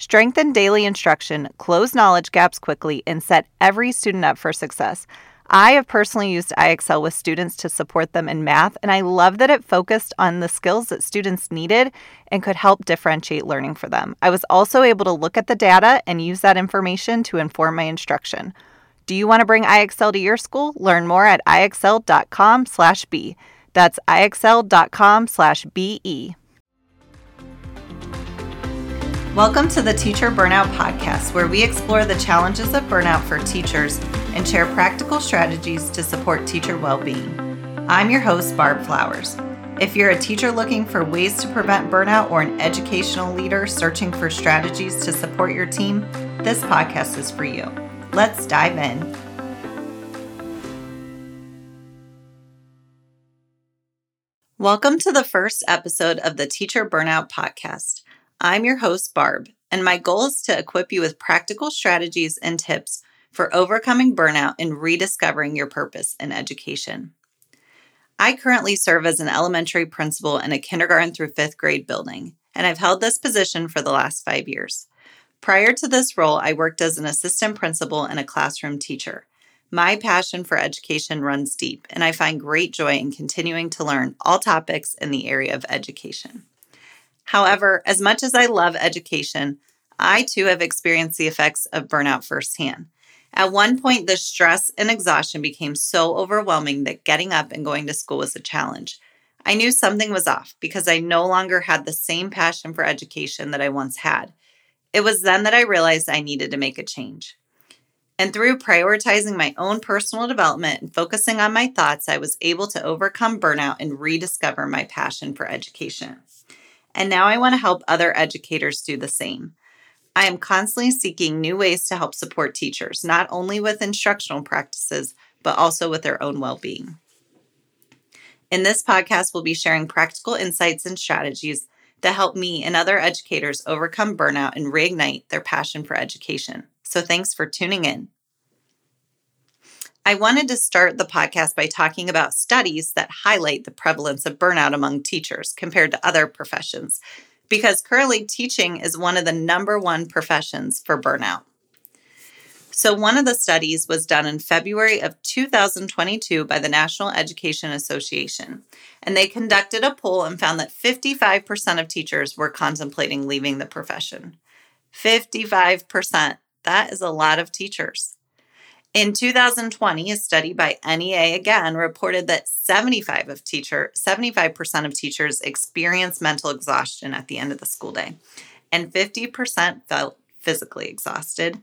Strengthen daily instruction, close knowledge gaps quickly, and set every student up for success. I have personally used IXL with students to support them in math, and I love that it focused on the skills that students needed and could help differentiate learning for them. I was also able to look at the data and use that information to inform my instruction. Do you want to bring IXL to your school? Learn more at ixl.com/be. That's ixl.com/be. Welcome to the Teacher Burnout Podcast, where we explore the challenges of burnout for teachers and share practical strategies to support teacher well being. I'm your host, Barb Flowers. If you're a teacher looking for ways to prevent burnout or an educational leader searching for strategies to support your team, this podcast is for you. Let's dive in. Welcome to the first episode of the Teacher Burnout Podcast. I'm your host, Barb, and my goal is to equip you with practical strategies and tips for overcoming burnout and rediscovering your purpose in education. I currently serve as an elementary principal in a kindergarten through fifth grade building, and I've held this position for the last five years. Prior to this role, I worked as an assistant principal and a classroom teacher. My passion for education runs deep, and I find great joy in continuing to learn all topics in the area of education. However, as much as I love education, I too have experienced the effects of burnout firsthand. At one point, the stress and exhaustion became so overwhelming that getting up and going to school was a challenge. I knew something was off because I no longer had the same passion for education that I once had. It was then that I realized I needed to make a change. And through prioritizing my own personal development and focusing on my thoughts, I was able to overcome burnout and rediscover my passion for education. And now I want to help other educators do the same. I am constantly seeking new ways to help support teachers, not only with instructional practices, but also with their own well being. In this podcast, we'll be sharing practical insights and strategies that help me and other educators overcome burnout and reignite their passion for education. So, thanks for tuning in. I wanted to start the podcast by talking about studies that highlight the prevalence of burnout among teachers compared to other professions, because currently teaching is one of the number one professions for burnout. So, one of the studies was done in February of 2022 by the National Education Association, and they conducted a poll and found that 55% of teachers were contemplating leaving the profession. 55%. That is a lot of teachers. In 2020, a study by NEA again reported that 75 of teacher 75% of teachers experience mental exhaustion at the end of the school day, and 50% felt physically exhausted.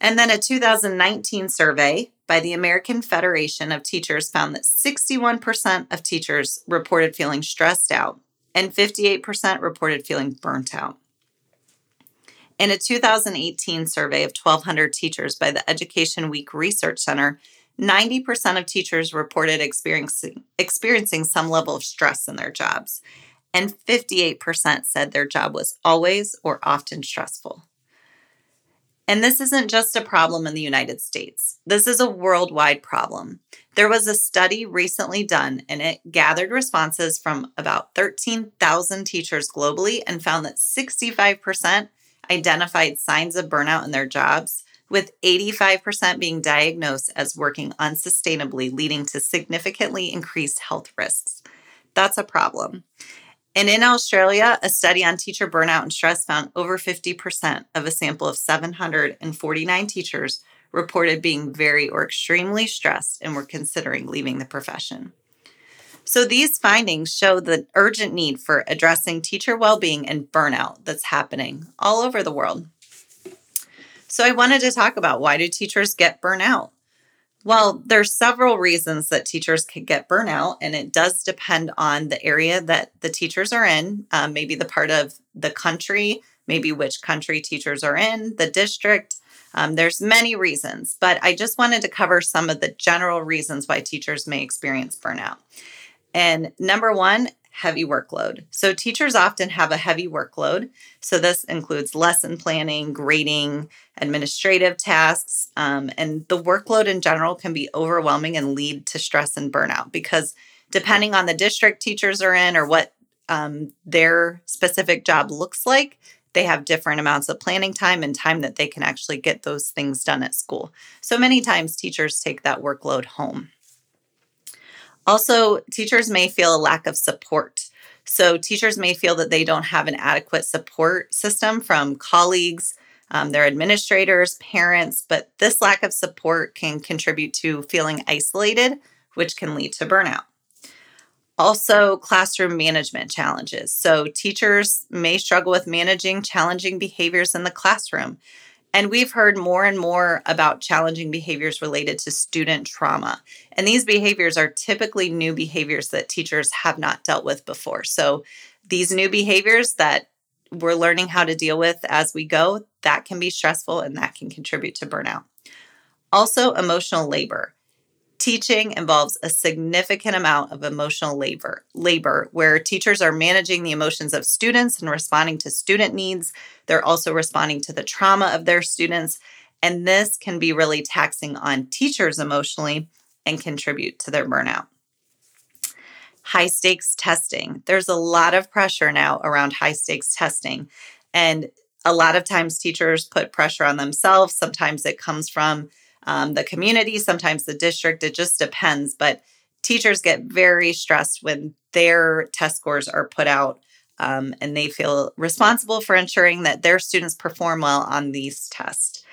And then a 2019 survey by the American Federation of Teachers found that 61% of teachers reported feeling stressed out and 58% reported feeling burnt out. In a 2018 survey of 1,200 teachers by the Education Week Research Center, 90% of teachers reported experiencing, experiencing some level of stress in their jobs, and 58% said their job was always or often stressful. And this isn't just a problem in the United States. This is a worldwide problem. There was a study recently done and it gathered responses from about 13,000 teachers globally and found that 65% identified signs of burnout in their jobs, with 85% being diagnosed as working unsustainably, leading to significantly increased health risks. That's a problem. And in Australia, a study on teacher burnout and stress found over 50% of a sample of 749 teachers reported being very or extremely stressed and were considering leaving the profession. So these findings show the urgent need for addressing teacher well-being and burnout that's happening all over the world. So I wanted to talk about why do teachers get burnout? Well, there's several reasons that teachers can get burnout, and it does depend on the area that the teachers are in, um, maybe the part of the country, maybe which country teachers are in, the district, Um, there's many reasons, but I just wanted to cover some of the general reasons why teachers may experience burnout. And number one, heavy workload. So teachers often have a heavy workload. So this includes lesson planning, grading, administrative tasks, um, and the workload in general can be overwhelming and lead to stress and burnout because depending on the district teachers are in or what um, their specific job looks like, they have different amounts of planning time and time that they can actually get those things done at school. So many times teachers take that workload home. Also, teachers may feel a lack of support. So, teachers may feel that they don't have an adequate support system from colleagues, um, their administrators, parents, but this lack of support can contribute to feeling isolated, which can lead to burnout. Also, classroom management challenges. So, teachers may struggle with managing challenging behaviors in the classroom. And we've heard more and more about challenging behaviors related to student trauma. And these behaviors are typically new behaviors that teachers have not dealt with before. So, these new behaviors that we're learning how to deal with as we go, that can be stressful and that can contribute to burnout. Also, emotional labor. Teaching involves a significant amount of emotional labor, labor where teachers are managing the emotions of students and responding to student needs. They're also responding to the trauma of their students, and this can be really taxing on teachers emotionally and contribute to their burnout. High stakes testing. There's a lot of pressure now around high stakes testing, and a lot of times teachers put pressure on themselves. Sometimes it comes from um, the community, sometimes the district. It just depends. But teachers get very stressed when their test scores are put out um, and they feel responsible for ensuring that their students perform well on these tests.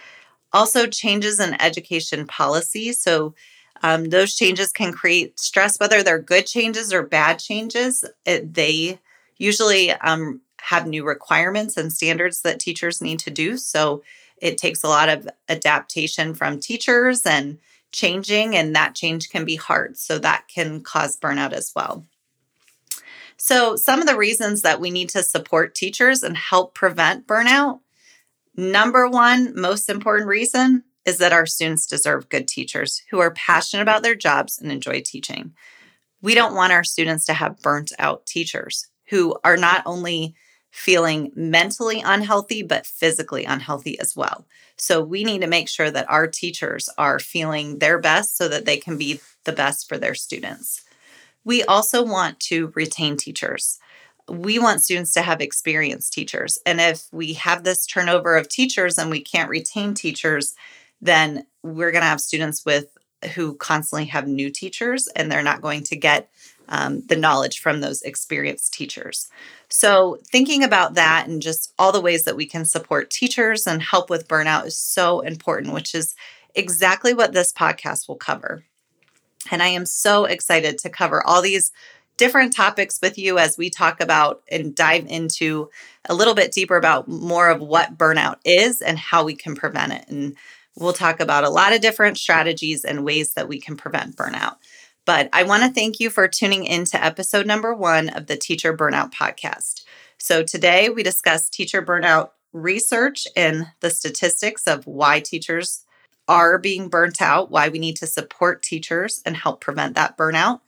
Also, changes in education policy. So, um, those changes can create stress, whether they're good changes or bad changes. It, they usually um, have new requirements and standards that teachers need to do. So, it takes a lot of adaptation from teachers and changing, and that change can be hard. So that can cause burnout as well. So, some of the reasons that we need to support teachers and help prevent burnout number one, most important reason is that our students deserve good teachers who are passionate about their jobs and enjoy teaching. We don't want our students to have burnt out teachers who are not only feeling mentally unhealthy, but physically unhealthy as well. So we need to make sure that our teachers are feeling their best so that they can be the best for their students. We also want to retain teachers. We want students to have experienced teachers. And if we have this turnover of teachers and we can't retain teachers, then we're going to have students with who constantly have new teachers and they're not going to get um, the knowledge from those experienced teachers. So, thinking about that and just all the ways that we can support teachers and help with burnout is so important, which is exactly what this podcast will cover. And I am so excited to cover all these different topics with you as we talk about and dive into a little bit deeper about more of what burnout is and how we can prevent it. And we'll talk about a lot of different strategies and ways that we can prevent burnout. But I want to thank you for tuning in to episode number one of the Teacher Burnout Podcast. So today we discuss teacher burnout research and the statistics of why teachers are being burnt out, why we need to support teachers and help prevent that burnout.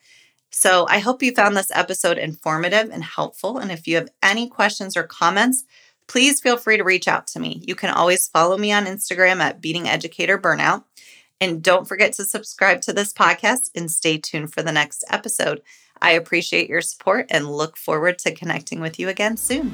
So I hope you found this episode informative and helpful. And if you have any questions or comments, please feel free to reach out to me. You can always follow me on Instagram at Beating Educator Burnout. And don't forget to subscribe to this podcast and stay tuned for the next episode. I appreciate your support and look forward to connecting with you again soon.